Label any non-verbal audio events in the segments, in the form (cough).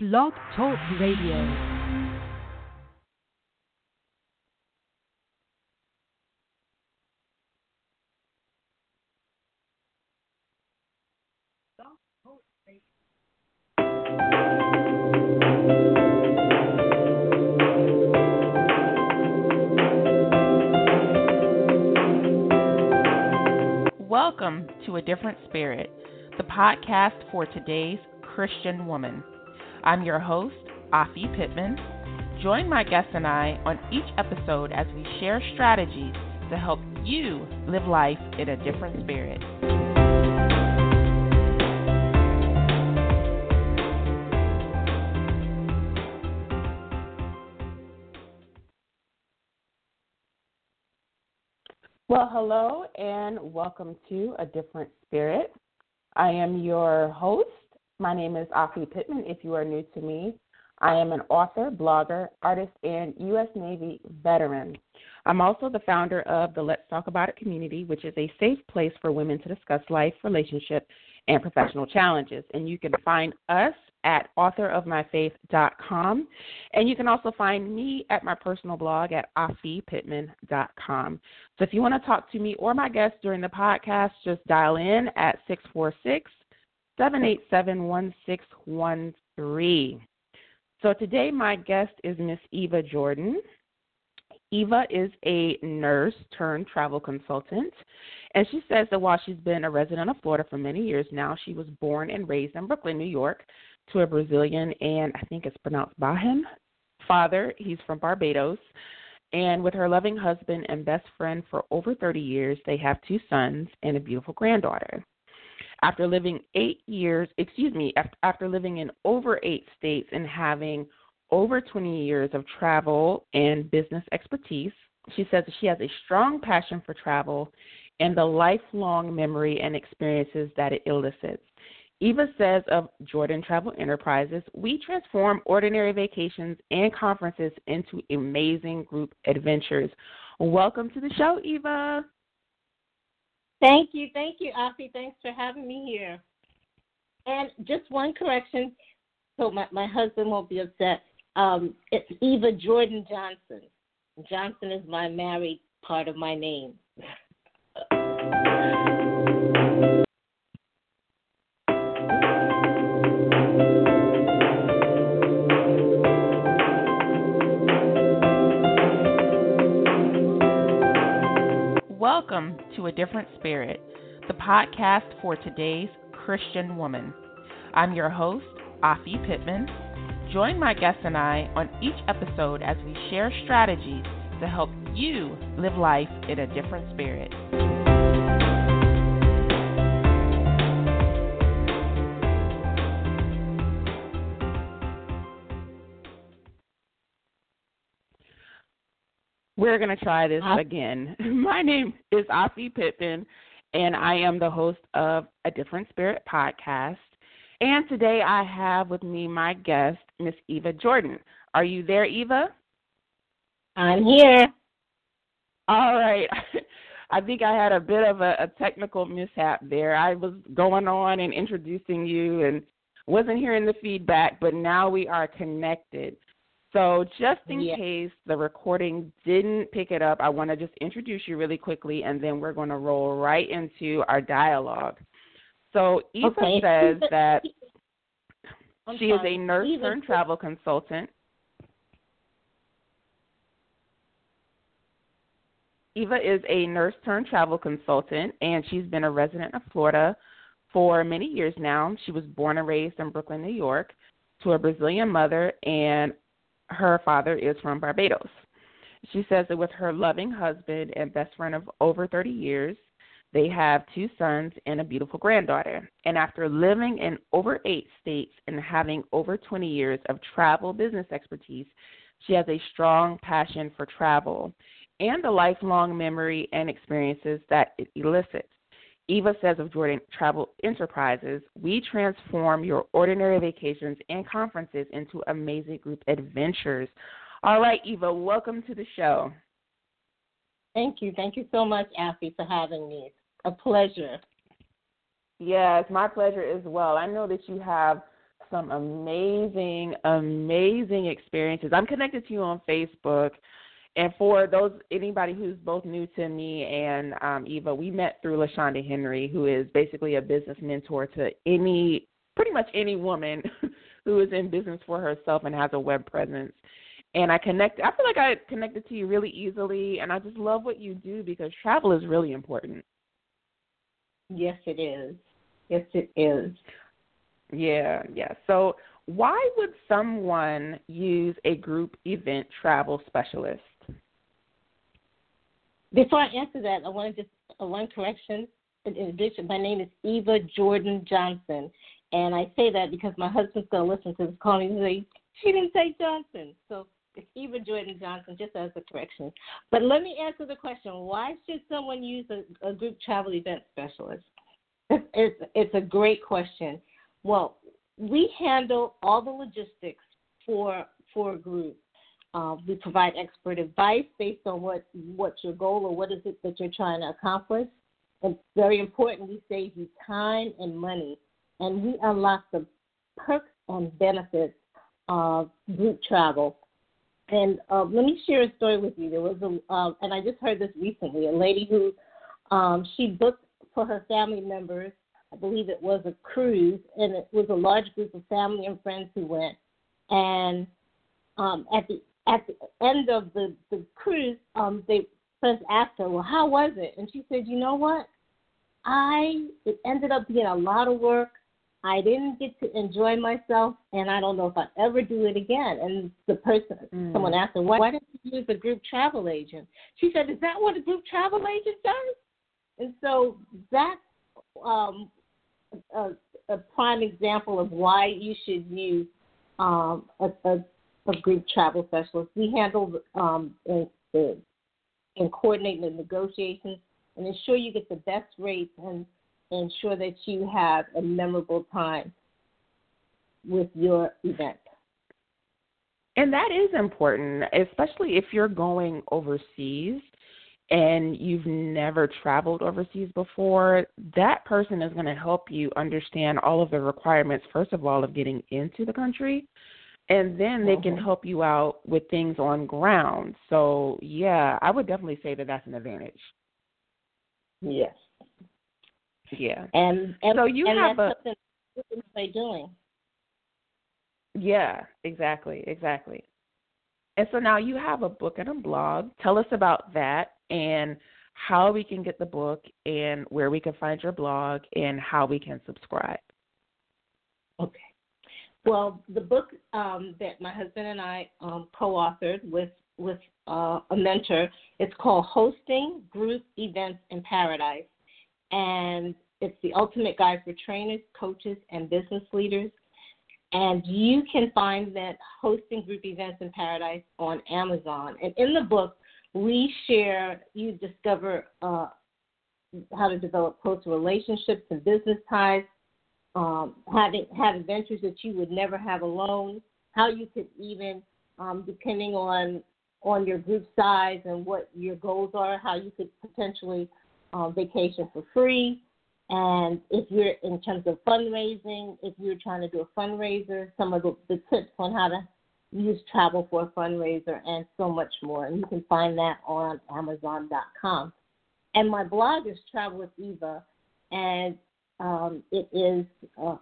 Blog Talk Radio. Welcome to A Different Spirit, the podcast for today's Christian woman. I'm your host, Afi Pittman. Join my guests and I on each episode as we share strategies to help you live life in a different spirit. Well, hello and welcome to A Different Spirit. I am your host. My name is Afi Pittman. If you are new to me, I am an author, blogger, artist, and U.S. Navy veteran. I'm also the founder of the Let's Talk About It community, which is a safe place for women to discuss life, relationship, and professional challenges. And you can find us at authorofmyfaith.com. And you can also find me at my personal blog at afipittman.com. So if you want to talk to me or my guests during the podcast, just dial in at 646 787 1613. So today my guest is Miss Eva Jordan. Eva is a nurse turned travel consultant, and she says that while she's been a resident of Florida for many years now, she was born and raised in Brooklyn, New York, to a Brazilian and I think it's pronounced Bajan father. He's from Barbados. And with her loving husband and best friend for over 30 years, they have two sons and a beautiful granddaughter. After living eight years, excuse me, after living in over eight states and having over 20 years of travel and business expertise, she says she has a strong passion for travel and the lifelong memory and experiences that it elicits. Eva says of Jordan Travel Enterprises, we transform ordinary vacations and conferences into amazing group adventures. Welcome to the show, Eva. Thank you. Thank you, Afi. Thanks for having me here. And just one correction so my, my husband won't be upset. Um, it's Eva Jordan Johnson. Johnson is my married part of my name. Welcome to A Different Spirit, the podcast for today's Christian woman. I'm your host, Afi Pittman. Join my guests and I on each episode as we share strategies to help you live life in a different spirit. We're going to try this again. (laughs) My name is Afi Pittman, and I am the host of A Different Spirit podcast. And today I have with me my guest, Miss Eva Jordan. Are you there, Eva? I'm here. All right. (laughs) I think I had a bit of a, a technical mishap there. I was going on and introducing you and wasn't hearing the feedback, but now we are connected. So, just in yeah. case the recording didn't pick it up, I want to just introduce you really quickly and then we're going to roll right into our dialogue. So, Eva okay. says that I'm she sorry. is a nurse Eva. turned travel consultant. Eva is a nurse turned travel consultant, and she's been a resident of Florida for many years now. She was born and raised in Brooklyn, New York, to a Brazilian mother and her father is from Barbados. She says that with her loving husband and best friend of over 30 years, they have two sons and a beautiful granddaughter. And after living in over eight states and having over 20 years of travel business expertise, she has a strong passion for travel and the lifelong memory and experiences that it elicits. Eva says of Jordan Travel Enterprises, we transform your ordinary vacations and conferences into amazing group adventures. All right, Eva, welcome to the show. Thank you. Thank you so much, Afi, for having me. A pleasure. Yes, my pleasure as well. I know that you have some amazing, amazing experiences. I'm connected to you on Facebook. And for those anybody who's both new to me and um, Eva, we met through Lashonda Henry, who is basically a business mentor to any pretty much any woman (laughs) who is in business for herself and has a web presence. And I connect I feel like I connected to you really easily and I just love what you do because travel is really important. Yes it is. Yes it is. Yeah, yeah. So why would someone use a group event travel specialist? Before I answer that, I want to just uh, one correction. In addition, my name is Eva Jordan Johnson, and I say that because my husband's going to listen to this call and say she didn't say Johnson. So it's Eva Jordan Johnson, just as a correction. But let me answer the question: Why should someone use a, a group travel event specialist? It's, it's, a great question. Well, we handle all the logistics for for a group. Uh, we provide expert advice based on what what's your goal or what is it that you're trying to accomplish. It's very important. We save you time and money, and we unlock the perks and benefits of group travel. And uh, let me share a story with you. There was a, uh, and I just heard this recently. A lady who um, she booked for her family members I believe it was a cruise, and it was a large group of family and friends who went. And um, at the at the end of the the cruise, um, they friends asked her, "Well, how was it?" And she said, "You know what? I it ended up being a lot of work. I didn't get to enjoy myself, and I don't know if I'll ever do it again." And the person, mm. someone asked her, "Why, why didn't you use a group travel agent?" She said, "Is that what a group travel agent does?" And so that's um, a, a prime example of why you should use um, a, a, a, group travel specialists. We handle um, in coordinating the negotiations and ensure you get the best rates and ensure that you have a memorable time with your event. And that is important, especially if you're going overseas and you've never traveled overseas before, that person is going to help you understand all of the requirements, first of all, of getting into the country. And then they can help you out with things on ground. So, yeah, I would definitely say that that's an advantage. Yes. Yeah. And, and so you and have that's a they doing. Yeah, exactly, exactly. And so now you have a book and a blog. Tell us about that and how we can get the book and where we can find your blog and how we can subscribe. Okay. Well, the book um, that my husband and I um, co-authored with with uh, a mentor, it's called Hosting Group Events in Paradise, and it's the ultimate guide for trainers, coaches, and business leaders. And you can find that hosting group events in paradise on Amazon. And in the book, we share, you discover uh, how to develop close relationships and business ties, um, having have adventures that you would never have alone, how you could even, um, depending on on your group size and what your goals are, how you could potentially um, vacation for free. And if you're in terms of fundraising, if you're trying to do a fundraiser, some of the, the tips on how to use travel for a fundraiser, and so much more. And you can find that on Amazon.com. And my blog is Travel with Eva, and um, it is uh,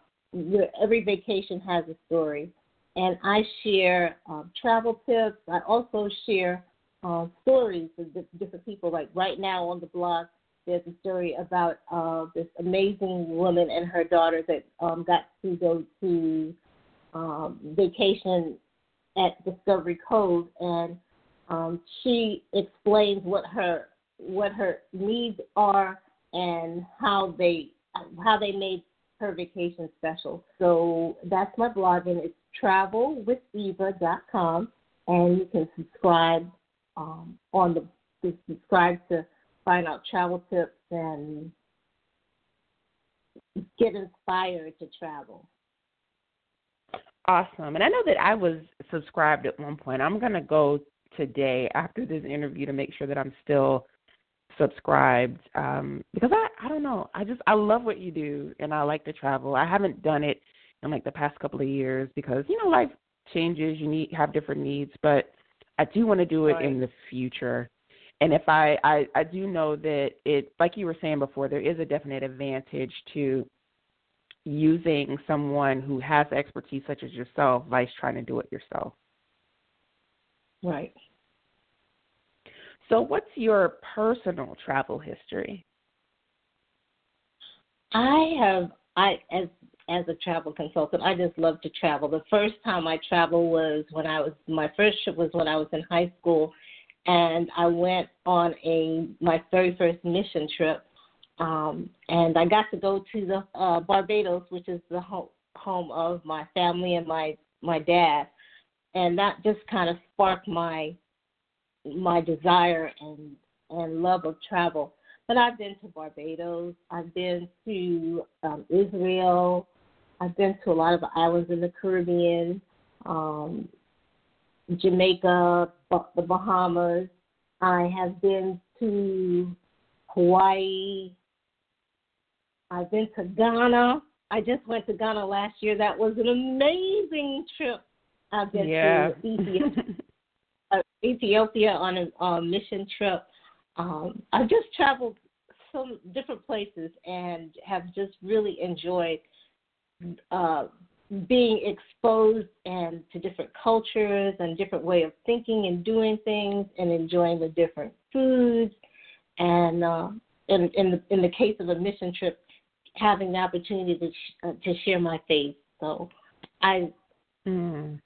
every vacation has a story. And I share uh, travel tips. I also share uh, stories of different people. Like right now on the blog, there's a story about uh, this amazing woman and her daughter that um, got to go to um, vacation at Discovery Cove, and um, she explains what her what her needs are and how they how they made her vacation special. So that's my blog, and it's travelwitheva.com, and you can subscribe um, on the subscribe to find out travel tips and get inspired to travel. Awesome. And I know that I was subscribed at one point. I'm going to go today after this interview to make sure that I'm still subscribed um because I I don't know. I just I love what you do and I like to travel. I haven't done it in like the past couple of years because you know life changes, you need have different needs, but I do want to do it Right. in the future. And if I, I I do know that it like you were saying before, there is a definite advantage to using someone who has expertise such as yourself, vice trying to do it yourself. Right. So what's your personal travel history? I have I as as a travel consultant, I just love to travel. The first time I traveled was when I was my first trip was when I was in high school and I went on a my very first mission trip. Um and I got to go to the uh Barbados, which is the home home of my family and my my dad. And that just kind of sparked my my desire and and love of travel. But I've been to Barbados. I've been to um, Israel. I've been to a lot of islands in the Caribbean, um, Jamaica, the Bahamas. I have been to Hawaii. I've been to Ghana. I just went to Ghana last year. That was an amazing trip. I've been yeah. to Ethiopia (laughs) uh, Ethiopia on a uh, mission trip. Um, I've just traveled some different places and have just really enjoyed uh, being exposed and to different cultures and different way of thinking and doing things and enjoying the different foods and uh, in in the, in the case of a mission trip, having the opportunity to sh- uh, to share my faith. So I Mm.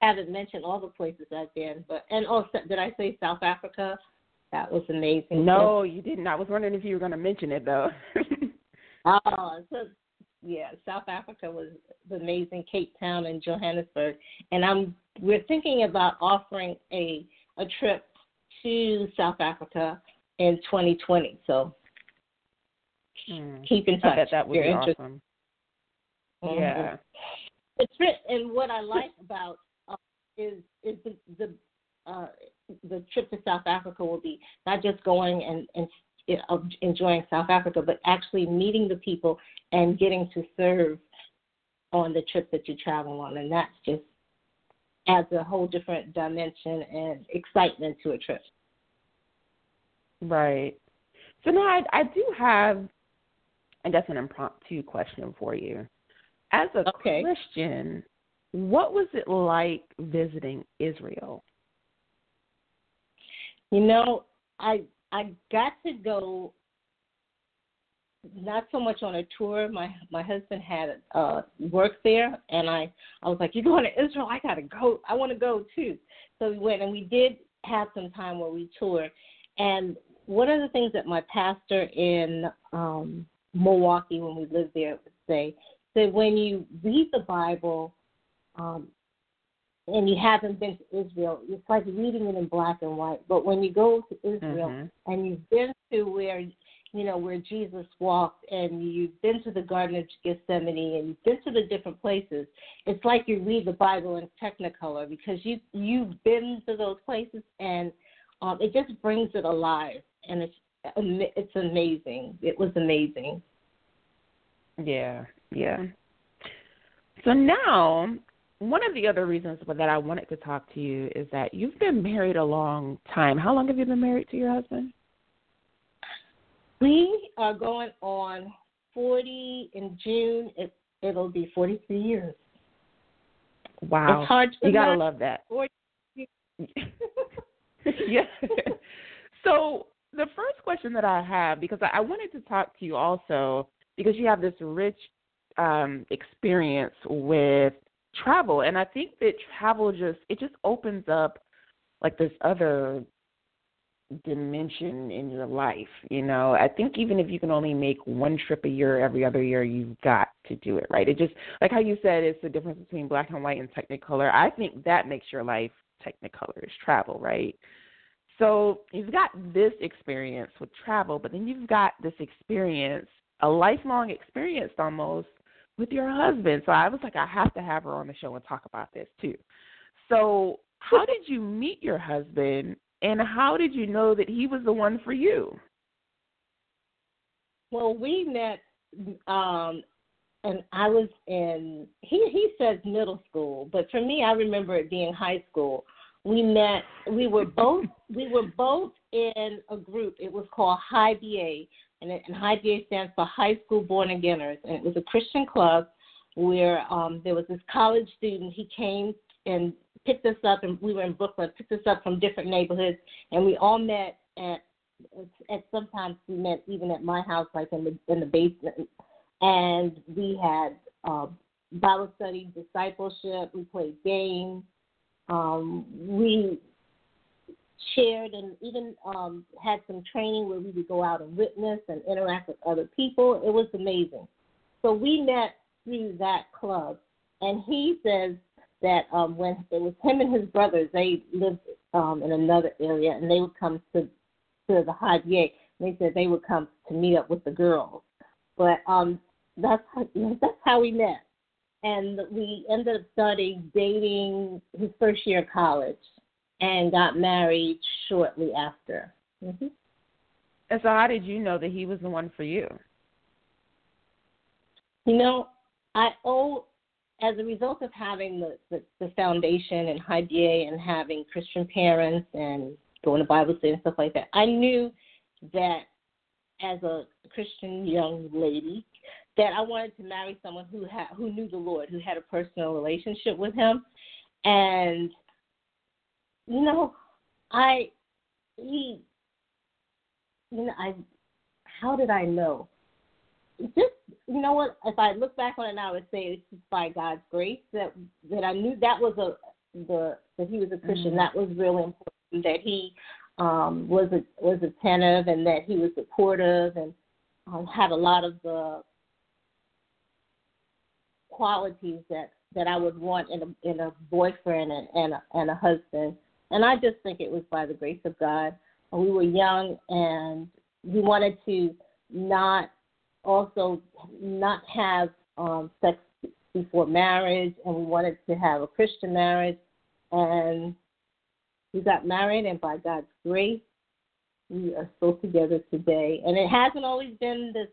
Haven't mentioned all the places I've been, but and also did I say South Africa? That was amazing. No, you didn't. I was wondering if you were going to mention it though. (laughs) Oh, so yeah, South Africa was amazing. Cape Town and Johannesburg, and I'm we're thinking about offering a a trip to South Africa in 2020. So Mm. keep in I touch. bet that would be you're interested. awesome. Yeah. the trip and what I like about is is the the uh, the trip to South Africa will be not just going and and you know, enjoying South Africa, but actually meeting the people and getting to serve on the trip that you travel on, and that's just adds a whole different dimension and excitement to a trip. Right. So now I, I do have, I guess, an impromptu question for you. As a Okay. Christian, what was it like visiting Israel? You know, I I got to go not so much on a tour. My my husband had uh work there and I I was like, You're going to Israel, I gotta go. I wanna go too. So we went and we did have some time where we toured and one of the things that my pastor in um Milwaukee when we lived there would say, that when you read the Bible, um, and you haven't been to Israel, it's like reading it in black and white. But when you go to Israel Mhm. and you've been to where you know where Jesus walked, and you've been to the Garden of Gethsemane, and you've been to the different places, it's like you read the Bible in Technicolor because you you've been to those places, and um, it just brings it alive, and it's it's amazing. It was amazing. Yeah, yeah. So now, one of the other reasons that I wanted to talk to you is that you've been married a long time. How long have you been married to your husband? We are going on 40 in June. It, it'll be 43 years. Wow. It's hard to You gotta love that. (laughs) yeah. So the first question that I have, because I I wanted to talk to you also, because you have this rich um, experience with travel, and I think that travel just it just opens up like this other dimension in your life. You know, I think even if you can only make one trip a year every other year, you've got to do it, right? It just like how you said it's the difference between black and white and technicolor. I think that makes your life technicolor is travel, right? So you've got this experience with travel, but then you've got this experience, a lifelong experience almost, with your husband. So I was like, I have to have her on the show and talk about this too. So how did you meet your husband and how did you know that he was the one for you? Well, we met um, and I was in he he says middle school, but for me I remember it being high school. We met we were both we were both in a group. It was called High BA and, it, and stands for High School Born Againers and it was a Christian club where um there was this college student he came and picked us up and we were in Brooklyn, picked us up from different neighborhoods and we all met at at sometimes we met even at my house, like in the in the basement, and we had uh, Bible study, discipleship. We played games. Um, we shared and even um, had some training where we would go out and witness and interact with other people. It was amazing. So we met through that club, and he says that um, when it was him and his brothers, they lived um, in another area, and they would come to to the BA. They said they would come to meet up with the girls, but um, that's how, that's how we met, and we ended up starting dating his first year of college, and got married shortly after. Mm-hmm. And so, how did you know that he was the one for you? You know, I owe as a result of having the, the, the foundation and high BA and having Christian parents and going to Bible study and stuff like that. I knew that as a Christian young lady that I wanted to marry someone who had who knew the Lord, who had a personal relationship with Him, and you know, I he, you know, I how did I know? Just you know what? If I look back on it now, I would say it's just by God's grace that that I knew that was a the that he was a Christian. Mm-hmm. That was really important that he um, was a, was attentive and that he was supportive and um, had a lot of the qualities that that I would want in a in a boyfriend and and a, and a husband. And I just think it was by the grace of God. We were young and we wanted to not also not have um, sex before marriage, and we wanted to have a Christian marriage. And we got married, and by God's grace, we are still together today. And it hasn't always been this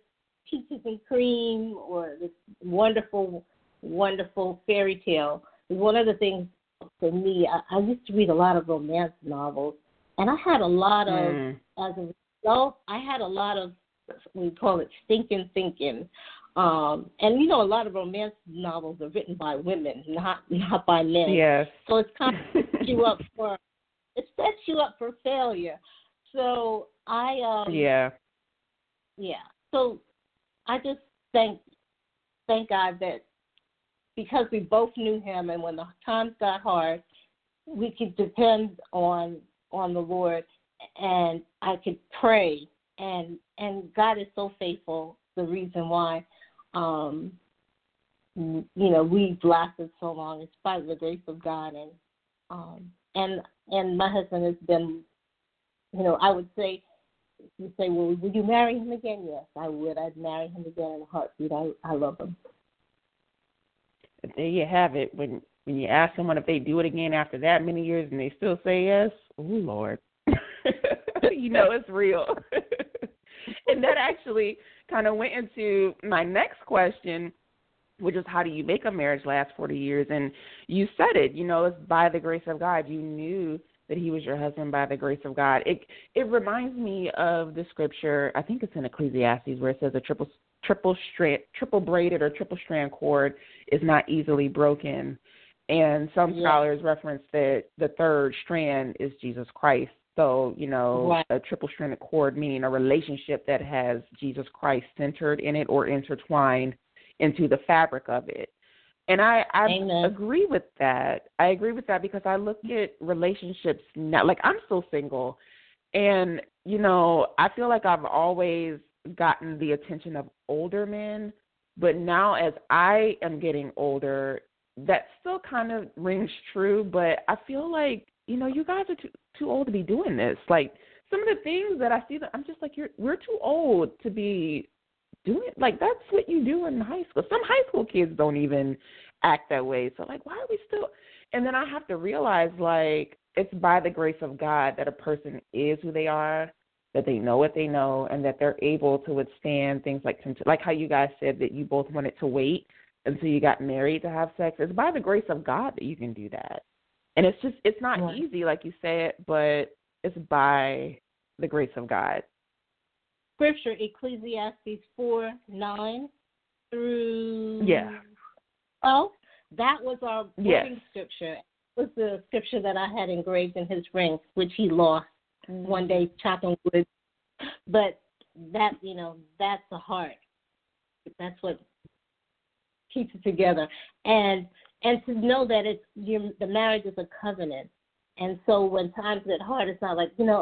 peaches and cream or this wonderful, wonderful fairy tale. One of the things for me, I, I used to read a lot of romance novels, and I had a lot of, mm. as a result, I had a lot of, we call it stinking thinking. Um, and you know, a lot of romance novels are written by women, not (laughs) not by men. Yes. So it's kind of (laughs) you up for it sets you up for failure. So I um Yeah. Yeah. So I just thank thank God that because we both knew him and when the times got hard, we could depend on on the Lord and I could pray and and God is so faithful the reason why um you know we've lasted so long spite of the grace of God and um and and my husband has been, you know, I would say, you say, well, would you marry him again? Yes, I would. I'd marry him again in a heartbeat. I I love him. There you have it. When when you ask someone if they do it again after that many years and they still say yes, oh Lord, (laughs) you know it's real. (laughs) and that actually kind of went into my next question which is how do you make a marriage last 40 years? And you said it, you know, it's by the grace of God. You knew that he was your husband by the grace of God. It it reminds me of the scripture. I think it's in Ecclesiastes where it says a triple triple strand triple braided or triple strand cord is not easily broken. And some yeah. scholars reference that the third strand is Jesus Christ. So, you know, right. a triple stranded cord meaning a relationship that has Jesus Christ centered in it or intertwined into the fabric of it. And I, I agree with that. I agree with that because I look at relationships now. Like I'm still single, and you know I feel like I've always gotten the attention of older men, but now as I am getting older, that still kind of rings true. But I feel like you know you guys are too too old to be doing this. Like some of the things that I see that I'm just like you're we're too old to be doing like that's what you do in high school. Some high school kids don't even act that way. So like why are we still and then I have to realize like it's by the grace of God that a person is who they are. That they know what they know, and that they're able to withstand things like like how you guys said that you both wanted to wait until you got married to have sex. It's by the grace of God that you can do that, and it's just it's not Right. easy, like you said, but it's by the grace of God. Scripture, Ecclesiastes 4 9 through. Yeah. Oh, that was our Yes. wedding scripture. It was the scripture that I had engraved in his ring, which he lost one day chopping wood. But that, you know, that's the heart. That's what keeps it together. And and to know that it's your the marriage is a covenant. And so when times get hard, it's not like you know,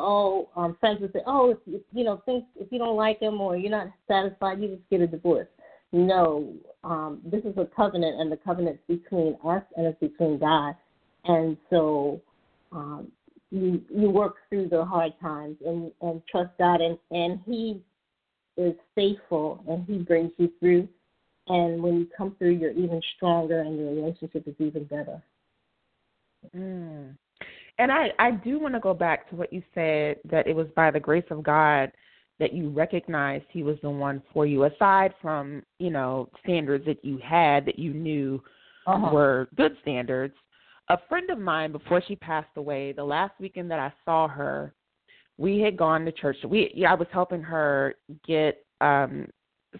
oh, um, friends would say, oh, if, if you know, things if you don't like him or you're not satisfied, you just get a divorce. No, um, this is a covenant, and the covenant's between us and it's between God. And so um, you you work through the hard times and and trust God, and and He is faithful, and He brings you through. And when you come through, you're even stronger, and your relationship is even better. Mm. And I, I do want to go back to what you said that it was by the grace of God that you recognized He was the one for you, aside from, you know, standards that you had that you knew Uh-huh. were good standards. A friend of mine, before she passed away, the last weekend that I saw her, we had gone to church. We, yeah, I was helping her get um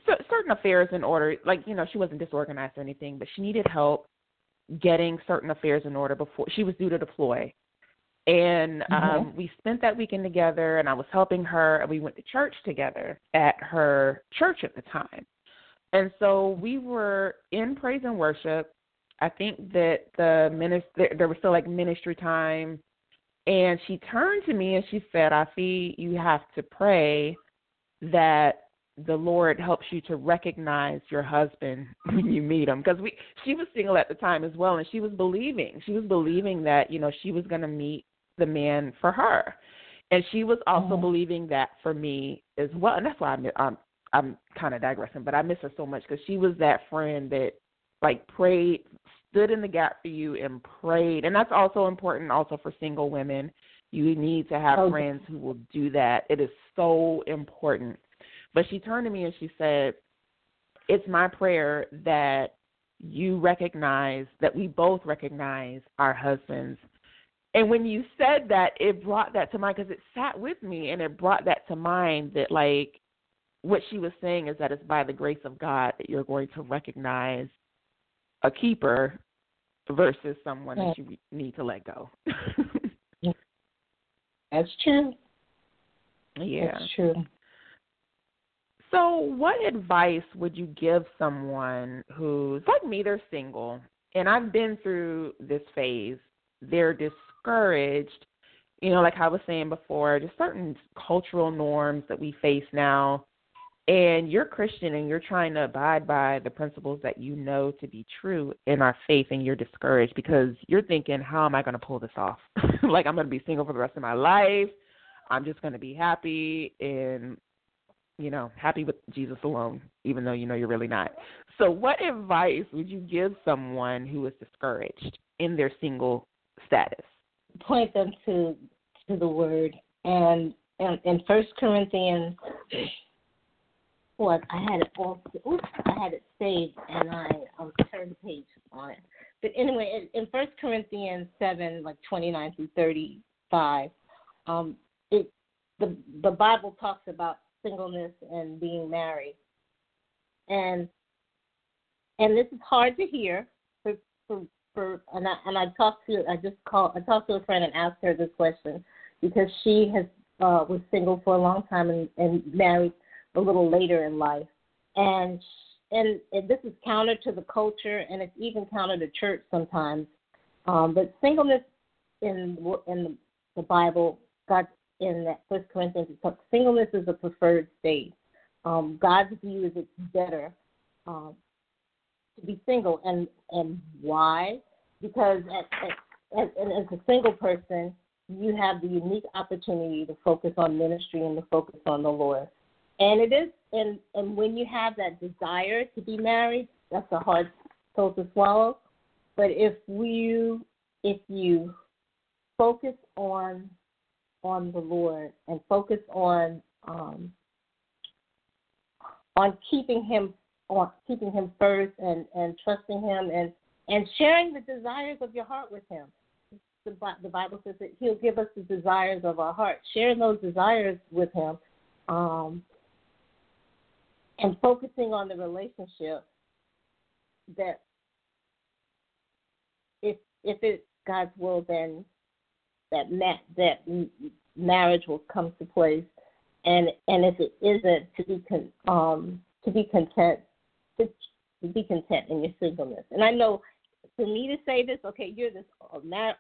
cer- certain affairs in order. Like, you know, she wasn't disorganized or anything, but she needed help getting certain affairs in order before she was due to deploy. And um Mhm. we spent that weekend together and I was helping her and we went to church together at her church at the time. And so we were in praise and worship. I think that the minister there was still like ministry time and she turned to me and she said, "I Afi, you have to pray that the Lord helps you to recognize your husband (laughs) when you meet him. Because we, she was single at the time as well, and she was believing. She was believing that you know she was going to meet the man for her, and she was also Mhm. believing that for me as well. And that's why I'm I'm I'm kind of digressing, but I miss her so much because she was that friend that like prayed, stood in the gap for you, and prayed. And that's also important, also for single women. You need to have oh, Okay. friends who will do that. It is so important. But she turned to me and she said, It's my prayer that you recognize, that we both recognize our husbands. And when you said that, it brought that to mind because it sat with me and it brought that to mind that, like, what she was saying is that it's by the grace of God that you're going to recognize a keeper versus someone that you need to let go. (laughs) That's true. yeah. That's true. So, what advice would you give someone who's like me, they're single, and I've been through this phase. They're discouraged, you know, like I was saying before, just certain cultural norms that we face now. And you're Christian and you're trying to abide by the principles that you know to be true in our faith, and you're discouraged because you're thinking, how am I going to pull this off? (laughs) like, I'm going to be single for the rest of my life. I'm just going to be happy and you know, happy with Jesus alone, even though you know you're really not. So, what advice would you give someone who is discouraged in their single status? Point them to to the word and and in First Corinthians. What I had it all. Oops, I had it saved and I um, turned the page on it. But anyway, in, in First Corinthians seven, like twenty nine through thirty five, um, it the the Bible talks about singleness and being married, and and this is hard to hear for for for and I and I talked to I just called I talked to a friend and asked her this question because she has uh was single for a long time and, and married a little later in life. And and, and this is counter to the culture and it's even counter to church sometimes. Um but singleness in in the, Bible God in that First Corinthians singleness is a preferred state. Um God's view is it's better um to be single. And and why? Because as, as, as a single person you have the unique opportunity to focus on ministry and to focus on the lord and it is and and when you have that desire to be married that's a hard pill to swallow but if you if you focus on on the Lord and focus on um, on keeping him on keeping him first and and trusting him and and sharing the desires of your heart with him. The, Bible says that He'll give us the desires of our heart. Sharing those desires with Him, um, and focusing on the relationship. That if if it's God's will, then that ma- that marriage will come to place, and and if it isn't, to be con- um to be content to, to be content in your singleness. And I know for me to say this, okay, you're this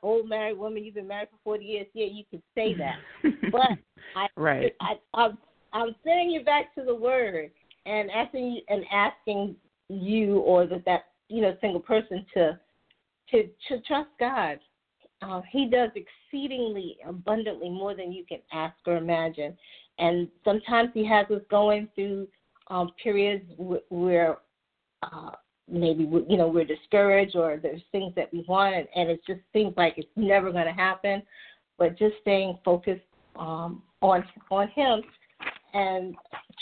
old married woman, you've been married for 40 years. Yeah, you can say that. (laughs) but I, right. I, I'm, I'm sending you back to the word and asking you and asking you or that that you know single person to to to trust God. Uh, he does exceedingly abundantly more than you can ask or imagine, and sometimes He has us going through um, periods w- where uh, maybe we, you know we're discouraged or there's things that we want and, and it just seems like it's never going to happen but just staying focused um, on on him and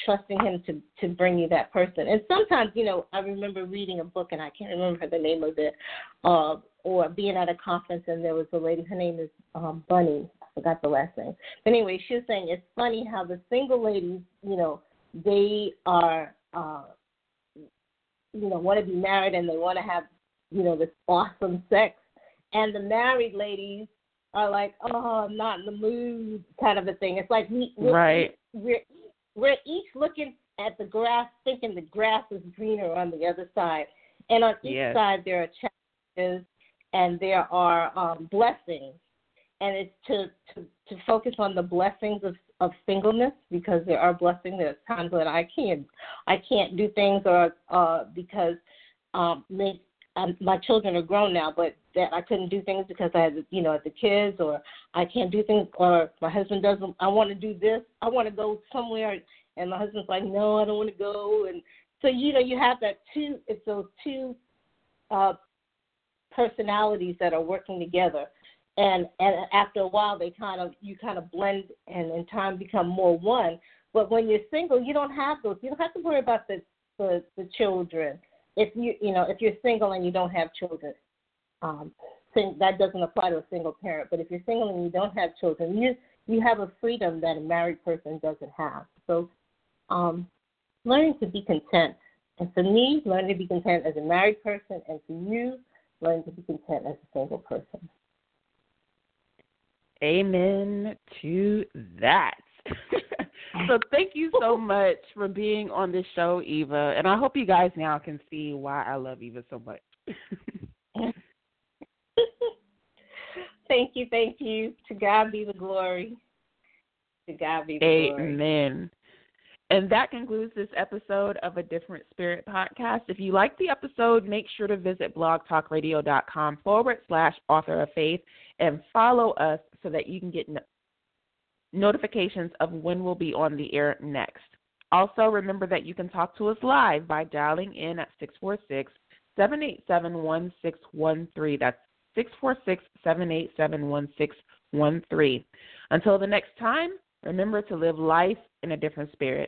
trusting him to to bring you that person. And sometimes you know i remember reading a book and i can't remember the name of it uh, or being at a conference and there was a lady her name is um, bunny. I forgot the last name. But anyway she was saying it's funny how the single ladies you know they are uh you know want to be married and they want to have you know this awesome sex. And the married ladies are like oh i'm not in the mood kind of a thing. It's like we we're, right. we're we're each looking at the grass thinking the grass is greener on the other side and on each yes. side there are challenges and there are um blessings and it's to, to to focus on the blessings of of singleness because there are blessings. There's times when I can't I can't do things or uh, because um, um, my children are grown now, but that I couldn't do things because I had you know the kids or I can't do things or my husband doesn't. I want to do this. I want to go somewhere, and my husband's like, no, I don't want to go. And so you know you have that two. It's those two uh, personalities that are working together and and after a while they kind of you kind of blend and in time become more one but when you're single you don't have those you don't have to worry about the the, the children if you you know if you're single and you don't have children um that doesn't apply to a single parent but if you're single and you don't have children you you have a freedom that a married person doesn't have so um learning to be content and for me learning to be content as a married person and for you learning to be content as a single person Amen to that. (laughs) so thank you so much for being on this show, Eva. And I hope you guys now can see why I love Eva so much. (laughs) thank you, thank you. To God be the glory. To God be the Amen. glory. Amen. And that concludes this episode of a Different Spirit podcast. If you like the episode, make sure to visit blogtalkradio.com forward slash author of faith and follow us so that you can get notifications of when we'll be on the air next. Also, remember that you can talk to us live by dialing in at 646 787 1613. That's 646 787 1613. Until the next time, remember to live life in a different spirit.